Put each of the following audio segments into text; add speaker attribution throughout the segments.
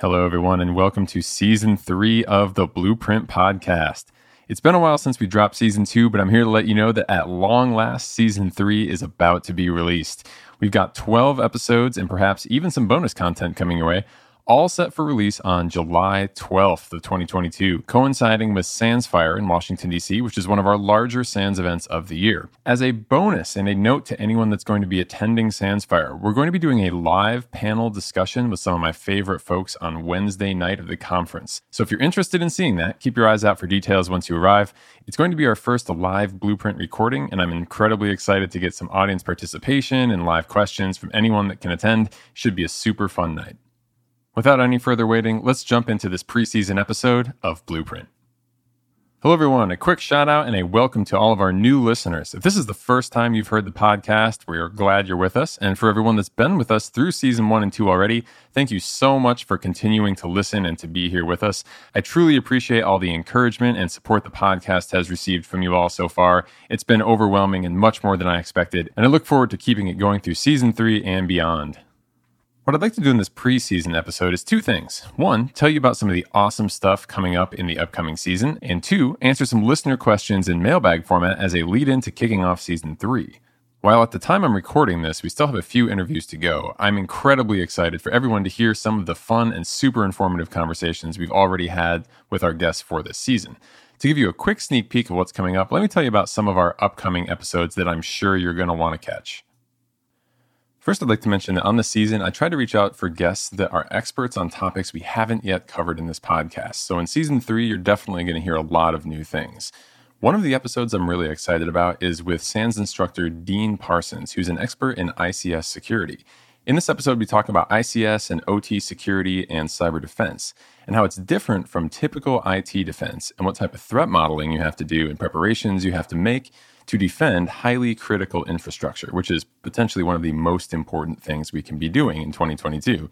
Speaker 1: Hello, everyone, and welcome to season three of the Blueprint Podcast. It's been a while since we dropped season two, but I'm here to let you know that at long last, season three is about to be released. We've got 12 episodes and perhaps even some bonus content coming your way, all set for release on July 12th of 2022, coinciding with SANSFIRE in Washington, D.C., which is one of our larger SANS events of the year. As a bonus and a note to anyone that's going to be attending SANSFIRE, we're going to be doing a live panel discussion with some of my favorite folks on Wednesday night of the conference. So if you're interested in seeing that, keep your eyes out for details once you arrive. It's going to be our first live blueprint recording, and I'm incredibly excited to get some audience participation and live questions from anyone that can attend. Should be a super fun night. Without any further waiting, let's jump into this preseason episode of Blueprint. Hello, everyone. A quick shout out and a welcome to all of our new listeners. If this is the first time you've heard the podcast, we are glad you're with us. And for everyone that's been with us through season one and two already, thank you so much for continuing to listen and to be here with us. I truly appreciate all the encouragement and support the podcast has received from you all so far. It's been overwhelming and much more than I expected. And I look forward to keeping it going through season three and beyond. What I'd like to do in this preseason episode is two things. One, tell you about some of the awesome stuff coming up in the upcoming season, and two, answer some listener questions in mailbag format as a lead in to kicking off season three. While at the time I'm recording this, we still have a few interviews to go, I'm incredibly excited for everyone to hear some of the fun and super informative conversations we've already had with our guests for this season. To give you a quick sneak peek of what's coming up, let me tell you about some of our upcoming episodes that I'm sure you're going to want to catch. First, I'd like to mention that on the season, I try to reach out for guests that are experts on topics we haven't yet covered in this podcast. So in season three, you're definitely going to hear a lot of new things. One of the episodes I'm really excited about is with SANS instructor Dean Parsons, who's an expert in ICS security. In this episode, we talk about ICS and OT security and cyber defense, and how it's different from typical IT defense, and what type of threat modeling you have to do and preparations you have to make to defend highly critical infrastructure, which is potentially one of the most important things we can be doing in 2022.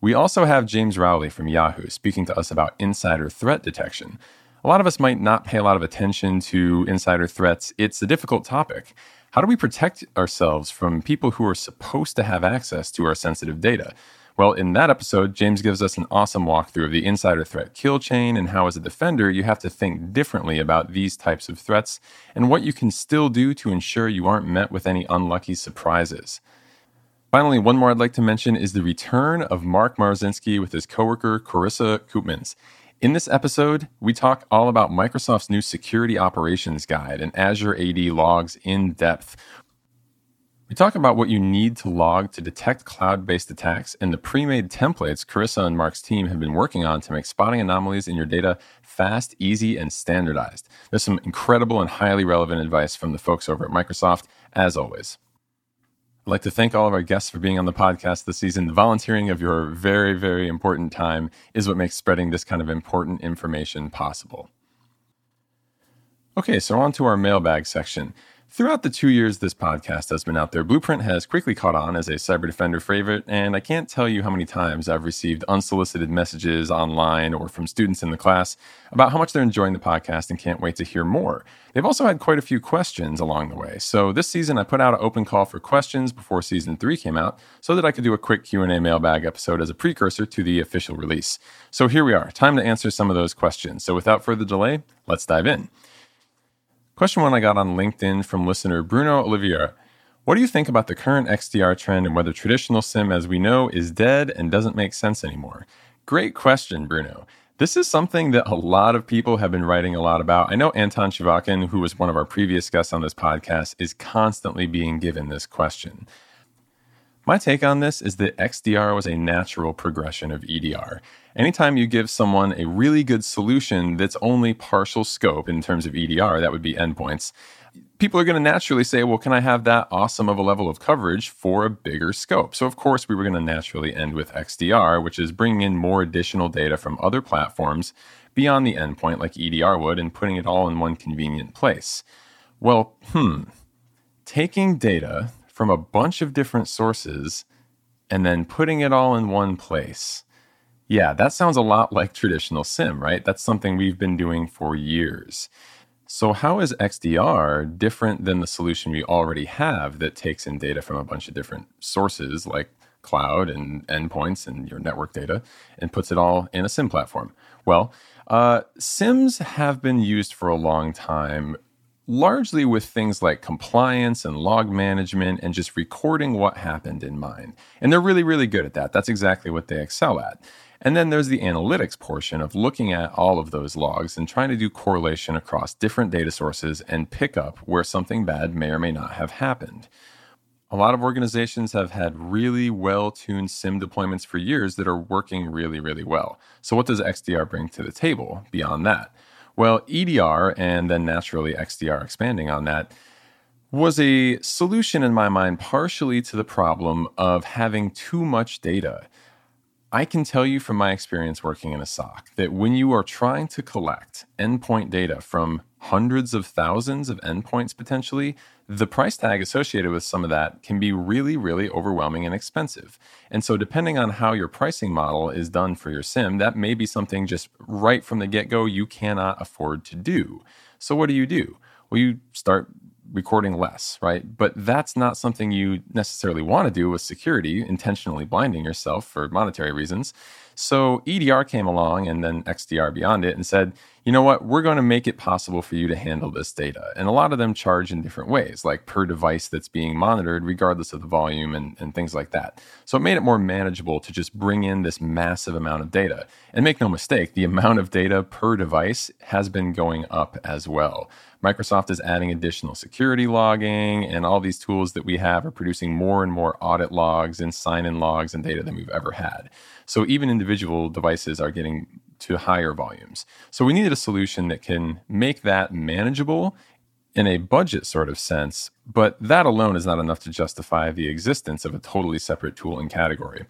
Speaker 1: We also have James Rowley from Yahoo speaking to us about insider threat detection. A lot of us might not pay a lot of attention to insider threats. It's a difficult topic. How do we protect ourselves from people who are supposed to have access to our sensitive data? Well, in that episode, James gives us an awesome walkthrough of the insider threat kill chain and how, as a defender, you have to think differently about these types of threats and what you can still do to ensure you aren't met with any unlucky surprises. Finally, one more I'd like to mention is the return of Mark Morowczynski with his coworker Carissa Koopmans. In this episode, we talk all about Microsoft's new security operations guide and Azure AD logs in depth. We talk about what you need to log to detect cloud based attacks and the pre made templates Carissa and Mark's team have been working on to make spotting anomalies in your data fast, easy, and standardized. There's some incredible and highly relevant advice from the folks over at Microsoft, as always. I'd like to thank all of our guests for being on the podcast this season. The volunteering of your very, very important time is what makes spreading this kind of important information possible. Okay, so on to our mailbag section. Throughout the two years this podcast has been out there, Blueprint has quickly caught on as a Cyber Defender favorite, and I can't tell you how many times I've received unsolicited messages online or from students in the class about how much they're enjoying the podcast and can't wait to hear more. They've also had quite a few questions along the way. So this season I put out an open call for questions before season 3 came out so that I could do a quick Q&A mailbag episode as a precursor to the official release. So here we are, time to answer some of those questions. So without further delay, let's dive in. Question one I got on LinkedIn from listener Bruno Oliviera. What do you think about the current XDR trend and whether traditional SIEM as we know is dead and doesn't make sense anymore? Great question, Bruno. This is something that a lot of people have been writing a lot about. I know Anton Chuvakin, who was one of our previous guests on this podcast, is constantly being given this question. My take on this is that XDR was a natural progression of EDR. Anytime you give someone a really good solution that's only partial scope in terms of EDR, that would be endpoints, people are going to naturally say, well, can I have that awesome of a level of coverage for a bigger scope? So, of course, we were going to naturally end with XDR, which is bringing in more additional data from other platforms beyond the endpoint, like EDR would, and putting it all in one convenient place. Well, hmm, taking data from a bunch of different sources and then putting it all in one place. Yeah, that sounds a lot like traditional SIEM, right? That's something we've been doing for years. So, how is XDR different than the solution we already have that takes in data from a bunch of different sources like cloud and endpoints and your network data and puts it all in a SIEM platform. Well, uh, SIEMs have been used for a long time, largely with things like compliance and log management and just recording what happened in mind. And they're really, really good at that. That's exactly what they excel at. And then there's the analytics portion of looking at all of those logs and trying to do correlation across different data sources and pick up where something bad may or may not have happened. A lot of organizations have had really well tuned SIEM deployments for years that are working really, really well. So, what does XDR bring to the table beyond that? Well, EDR and then naturally XDR expanding on that was a solution in my mind partially to the problem of having too much data. I can tell you from my experience working in a SOC that when you are trying to collect endpoint data from hundreds of thousands of endpoints potentially, the price tag associated with some of that can be really, really overwhelming and expensive. And so, depending on how your pricing model is done for your SIEM, that may be something just right from the get go you cannot afford to do. So, what do you do? Well, you start recording less, right? But that's not something you necessarily want to do with security, intentionally blinding yourself for monetary reasons. So EDR came along and then XDR beyond it and said, you know what, we're going to make it possible for you to handle this data. And a lot of them charge in different ways, like per device that's being monitored, regardless of the volume and, and things like that. So it made it more manageable to just bring in this massive amount of data. And make no mistake, the amount of data per device has been going up as well. Microsoft is adding additional security logging, and all these tools that we have are producing more and more audit logs and sign in logs and data than we've ever had. So even individual devices are getting to higher volumes. So we needed a solution that can make that manageable in a budget sort of sense, but that alone is not enough to justify the existence of a totally separate tool and category.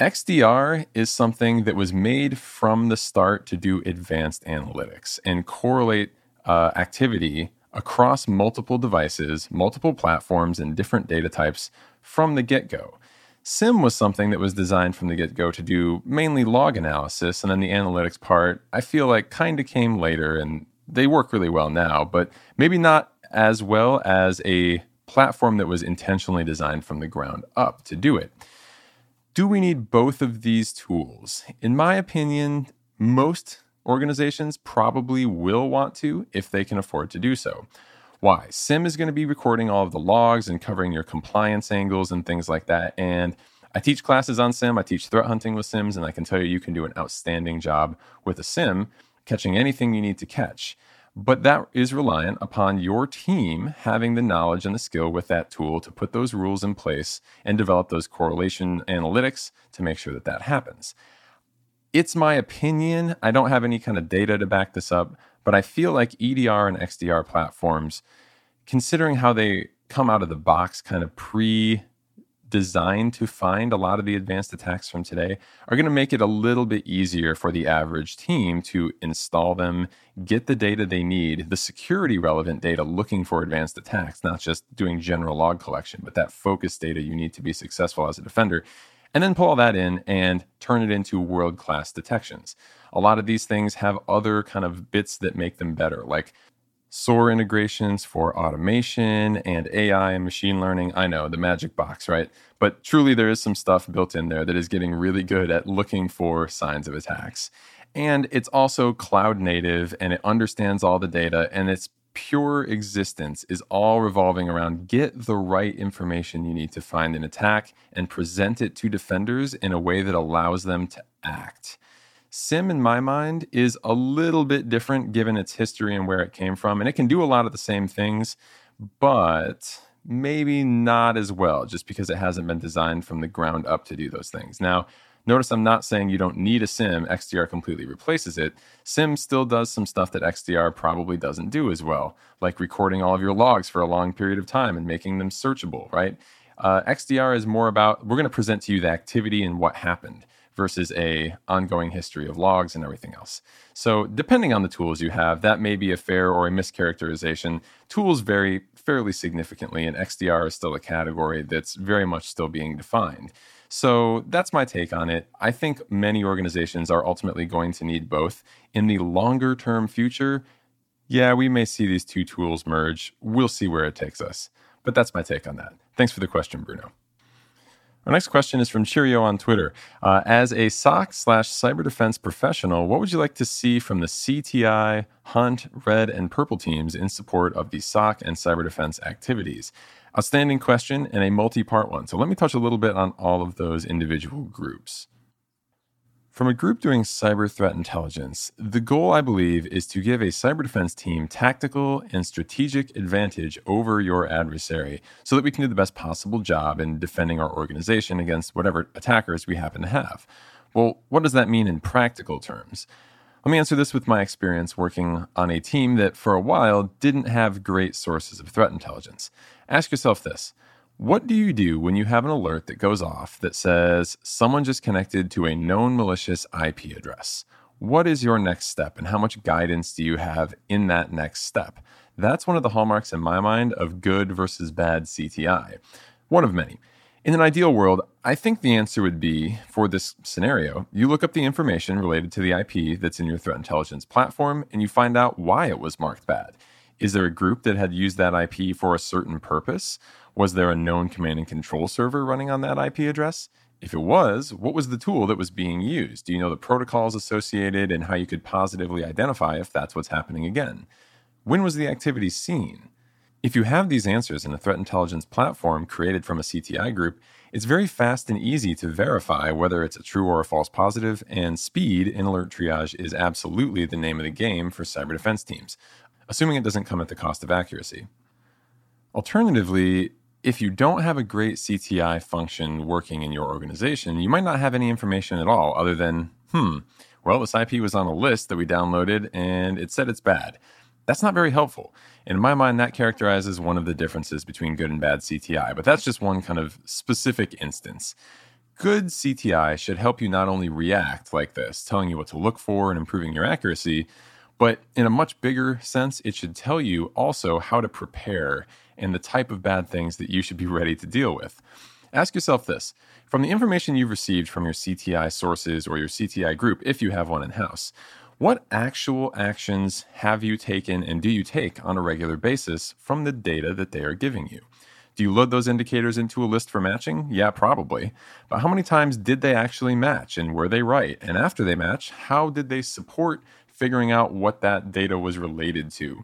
Speaker 1: XDR is something that was made from the start to do advanced analytics and correlate uh, activity across multiple devices, multiple platforms, and different data types from the get go. SIEM was something that was designed from the get go to do mainly log analysis, and then the analytics part, I feel like kind of came later, and they work really well now, but maybe not as well as a platform that was intentionally designed from the ground up to do it. Do we need both of these tools? In my opinion, most organizations probably will want to if they can afford to do so. Why? SIEM is going to be recording all of the logs and covering your compliance angles and things like that. And I teach classes on SIEM, I teach threat hunting with SIEMs, and I can tell you, you can do an outstanding job with a SIEM catching anything you need to catch. But that is reliant upon your team having the knowledge and the skill with that tool to put those rules in place and develop those correlation analytics to make sure that that happens. It's my opinion. I don't have any kind of data to back this up, but I feel like EDR and XDR platforms, considering how they come out of the box kind of pre designed to find a lot of the advanced attacks from today are going to make it a little bit easier for the average team to install them, get the data they need, the security relevant data looking for advanced attacks, not just doing general log collection, but that focused data you need to be successful as a defender and then pull all that in and turn it into world class detections. A lot of these things have other kind of bits that make them better, like SOAR integrations for automation and AI and machine learning. I know the magic box, right? But truly, there is some stuff built in there that is getting really good at looking for signs of attacks. And it's also cloud native and it understands all the data and it's pure existence is all revolving around get the right information you need to find an attack and present it to defenders in a way that allows them to act. SIEM, in my mind, is a little bit different given its history and where it came from, and it can do a lot of the same things, but maybe not as well just because it hasn't been designed from the ground up to do those things. Now, Notice I'm not saying you don't need a SIEM, XDR completely replaces it. SIEM still does some stuff that XDR probably doesn't do as well, like recording all of your logs for a long period of time and making them searchable, right? Uh, XDR is more about we're going to present to you the activity and what happened versus a ongoing history of logs and everything else. So depending on the tools you have, that may be a fair or a mischaracterization. Tools vary fairly significantly, and XDR is still a category that's very much still being defined. So that's my take on it. I think many organizations are ultimately going to need both. In the longer term future, yeah, we may see these two tools merge. We'll see where it takes us. But that's my take on that. Thanks for the question, Bruno. Our next question is from Cheerio on Twitter. Uh, as a SOC slash cyber defense professional, what would you like to see from the CTI, Hunt, Red, and Purple teams in support of the SOC and cyber defense activities? Outstanding question and a multi part one. So let me touch a little bit on all of those individual groups. From a group doing cyber threat intelligence, the goal, I believe, is to give a cyber defense team tactical and strategic advantage over your adversary so that we can do the best possible job in defending our organization against whatever attackers we happen to have. Well, what does that mean in practical terms? Let me answer this with my experience working on a team that for a while didn't have great sources of threat intelligence. Ask yourself this what do you do when you have an alert that goes off that says someone just connected to a known malicious IP address? What is your next step and how much guidance do you have in that next step? That's one of the hallmarks in my mind of good versus bad CTI. One of many. In an ideal world, I think the answer would be for this scenario, you look up the information related to the IP that's in your threat intelligence platform and you find out why it was marked bad. Is there a group that had used that IP for a certain purpose? Was there a known command and control server running on that IP address? If it was, what was the tool that was being used? Do you know the protocols associated and how you could positively identify if that's what's happening again? When was the activity seen? If you have these answers in a threat intelligence platform created from a CTI group, it's very fast and easy to verify whether it's a true or a false positive, and speed in alert triage is absolutely the name of the game for cyber defense teams, assuming it doesn't come at the cost of accuracy. Alternatively, if you don't have a great CTI function working in your organization, you might not have any information at all other than, hmm, well, this IP was on a list that we downloaded and it said it's bad. That's not very helpful. In my mind, that characterizes one of the differences between good and bad CTI, but that's just one kind of specific instance. Good CTI should help you not only react like this, telling you what to look for and improving your accuracy, but in a much bigger sense, it should tell you also how to prepare and the type of bad things that you should be ready to deal with. Ask yourself this from the information you've received from your CTI sources or your CTI group, if you have one in house, what actual actions have you taken and do you take on a regular basis from the data that they are giving you? Do you load those indicators into a list for matching? Yeah, probably. But how many times did they actually match and were they right? And after they match, how did they support figuring out what that data was related to?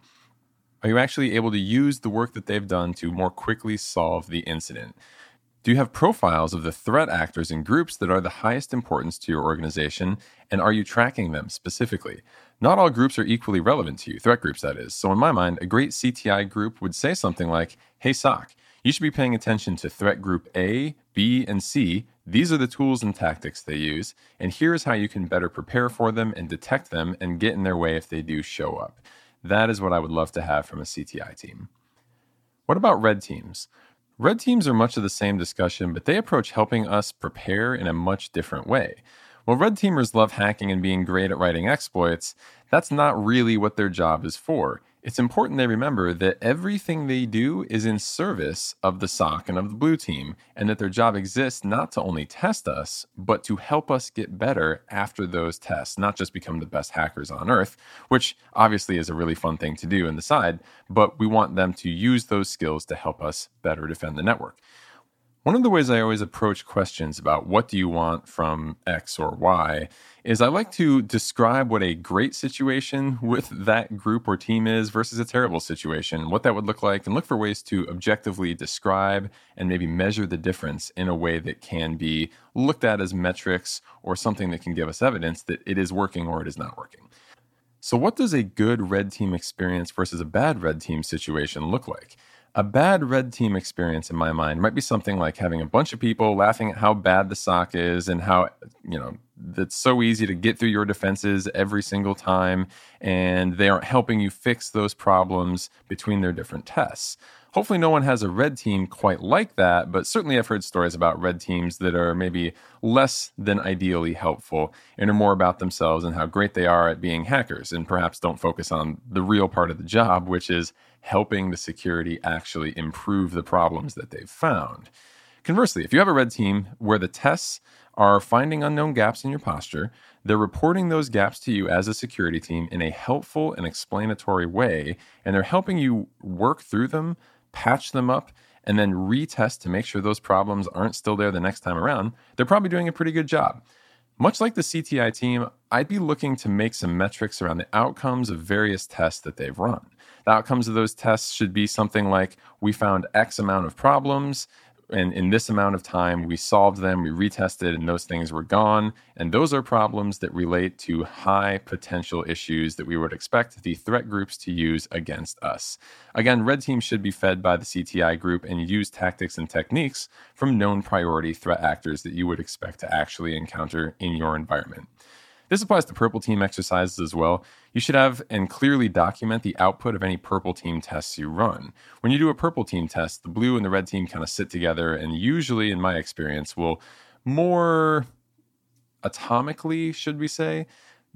Speaker 1: Are you actually able to use the work that they've done to more quickly solve the incident? Do you have profiles of the threat actors and groups that are the highest importance to your organization? And are you tracking them specifically? Not all groups are equally relevant to you, threat groups, that is. So, in my mind, a great CTI group would say something like Hey, SOC, you should be paying attention to threat group A, B, and C. These are the tools and tactics they use, and here is how you can better prepare for them and detect them and get in their way if they do show up. That is what I would love to have from a CTI team. What about red teams? Red teams are much of the same discussion, but they approach helping us prepare in a much different way. While red teamers love hacking and being great at writing exploits, that's not really what their job is for it's important they remember that everything they do is in service of the SOC and of the blue team, and that their job exists not to only test us, but to help us get better after those tests, not just become the best hackers on earth, which obviously is a really fun thing to do in the side, but we want them to use those skills to help us better defend the network. One of the ways I always approach questions about what do you want from X or Y is I like to describe what a great situation with that group or team is versus a terrible situation, what that would look like, and look for ways to objectively describe and maybe measure the difference in a way that can be looked at as metrics or something that can give us evidence that it is working or it is not working. So, what does a good red team experience versus a bad red team situation look like? A bad red team experience in my mind might be something like having a bunch of people laughing at how bad the SOC is and how, you know, that's so easy to get through your defenses every single time, and they aren't helping you fix those problems between their different tests. Hopefully, no one has a red team quite like that, but certainly I've heard stories about red teams that are maybe less than ideally helpful and are more about themselves and how great they are at being hackers, and perhaps don't focus on the real part of the job, which is helping the security actually improve the problems that they've found. Conversely, if you have a red team where the tests are finding unknown gaps in your posture, they're reporting those gaps to you as a security team in a helpful and explanatory way, and they're helping you work through them, patch them up, and then retest to make sure those problems aren't still there the next time around, they're probably doing a pretty good job. Much like the CTI team, I'd be looking to make some metrics around the outcomes of various tests that they've run. The outcomes of those tests should be something like we found X amount of problems, and in this amount of time we solved them we retested and those things were gone. And those are problems that relate to high potential issues that we would expect the threat groups to use against us. Again red team should be fed by the cti group and use tactics and techniques from known priority threat actors that you would expect to actually encounter in your environment this applies to purple team exercises as well. You should have and clearly document the output of any purple team tests you run. When you do a purple team test, the blue and the red team kind of sit together and usually, in my experience, will more atomically, should we say,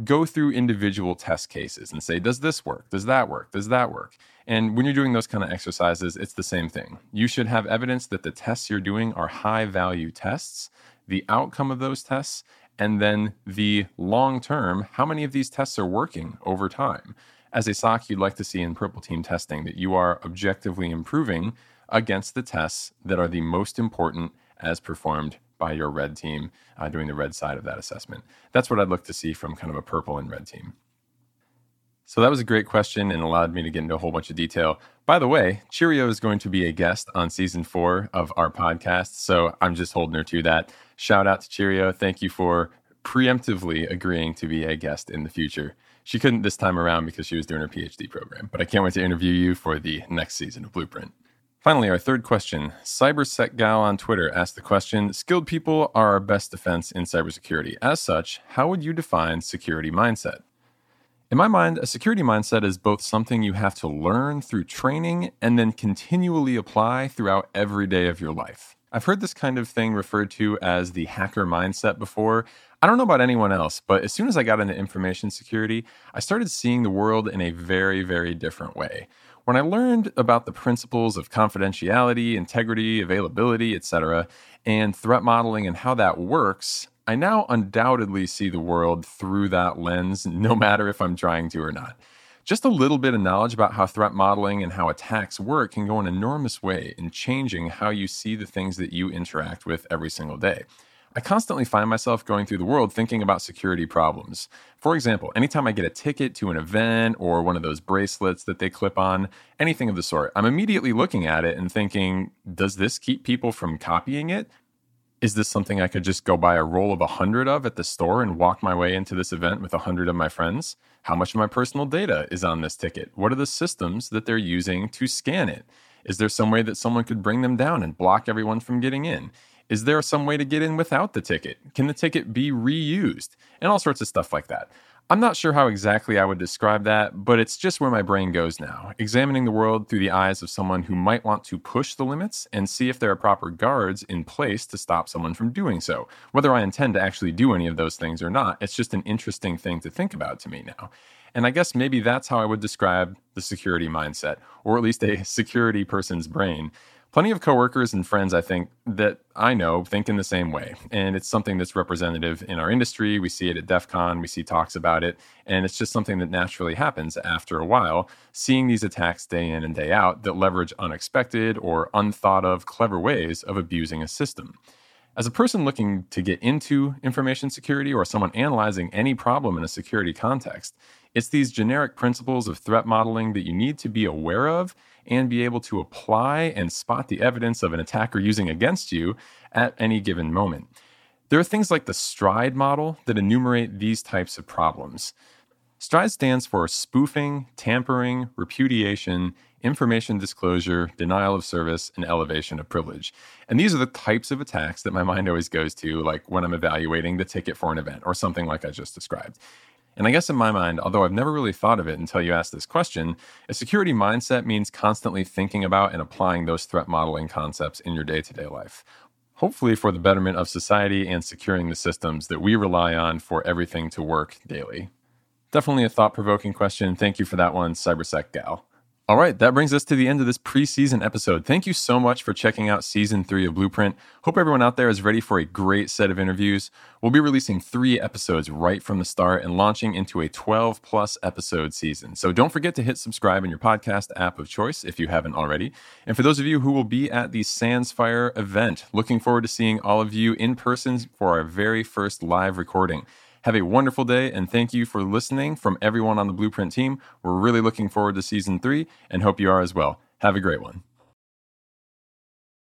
Speaker 1: go through individual test cases and say, does this work? Does that work? Does that work? And when you're doing those kind of exercises, it's the same thing. You should have evidence that the tests you're doing are high value tests, the outcome of those tests, and then the long term, how many of these tests are working over time? As a SOC, you'd like to see in purple team testing that you are objectively improving against the tests that are the most important as performed by your red team uh, doing the red side of that assessment. That's what I'd look to see from kind of a purple and red team. So that was a great question and allowed me to get into a whole bunch of detail. By the way, Cheerio is going to be a guest on season four of our podcast. So I'm just holding her to that. Shout out to Cheerio. Thank you for preemptively agreeing to be a guest in the future. She couldn't this time around because she was doing her PhD program, but I can't wait to interview you for the next season of Blueprint. Finally, our third question. CyberSecGal on Twitter asked the question Skilled people are our best defense in cybersecurity. As such, how would you define security mindset? In my mind, a security mindset is both something you have to learn through training and then continually apply throughout every day of your life. I've heard this kind of thing referred to as the hacker mindset before. I don't know about anyone else, but as soon as I got into information security, I started seeing the world in a very, very different way. When I learned about the principles of confidentiality, integrity, availability, etc., and threat modeling and how that works, I now undoubtedly see the world through that lens, no matter if I'm trying to or not. Just a little bit of knowledge about how threat modeling and how attacks work can go an enormous way in changing how you see the things that you interact with every single day. I constantly find myself going through the world thinking about security problems. For example, anytime I get a ticket to an event or one of those bracelets that they clip on, anything of the sort, I'm immediately looking at it and thinking, does this keep people from copying it? Is this something I could just go buy a roll of a hundred of at the store and walk my way into this event with a hundred of my friends? How much of my personal data is on this ticket? What are the systems that they're using to scan it? Is there some way that someone could bring them down and block everyone from getting in? Is there some way to get in without the ticket? Can the ticket be reused? And all sorts of stuff like that. I'm not sure how exactly I would describe that, but it's just where my brain goes now, examining the world through the eyes of someone who might want to push the limits and see if there are proper guards in place to stop someone from doing so. Whether I intend to actually do any of those things or not, it's just an interesting thing to think about to me now. And I guess maybe that's how I would describe the security mindset, or at least a security person's brain plenty of coworkers and friends, I think, that I know think in the same way. And it's something that's representative in our industry. We see it at DEF CON, we see talks about it. And it's just something that naturally happens after a while, seeing these attacks day in and day out that leverage unexpected or unthought of clever ways of abusing a system. As a person looking to get into information security or someone analyzing any problem in a security context, it's these generic principles of threat modeling that you need to be aware of and be able to apply and spot the evidence of an attacker using against you at any given moment. There are things like the STRIDE model that enumerate these types of problems. STRIDE stands for spoofing, tampering, repudiation, information disclosure, denial of service, and elevation of privilege. And these are the types of attacks that my mind always goes to, like when I'm evaluating the ticket for an event or something like I just described. And I guess in my mind, although I've never really thought of it until you asked this question, a security mindset means constantly thinking about and applying those threat modeling concepts in your day to day life. Hopefully, for the betterment of society and securing the systems that we rely on for everything to work daily. Definitely a thought provoking question. Thank you for that one, CyberSec Gal. All right, that brings us to the end of this preseason episode. Thank you so much for checking out season three of Blueprint. Hope everyone out there is ready for a great set of interviews. We'll be releasing three episodes right from the start and launching into a 12 plus episode season. So don't forget to hit subscribe in your podcast app of choice if you haven't already. And for those of you who will be at the SANSFIRE event, looking forward to seeing all of you in person for our very first live recording. Have a wonderful day, and thank you for listening from everyone on the Blueprint team. We're really looking forward to season three and hope you are as well. Have a great one.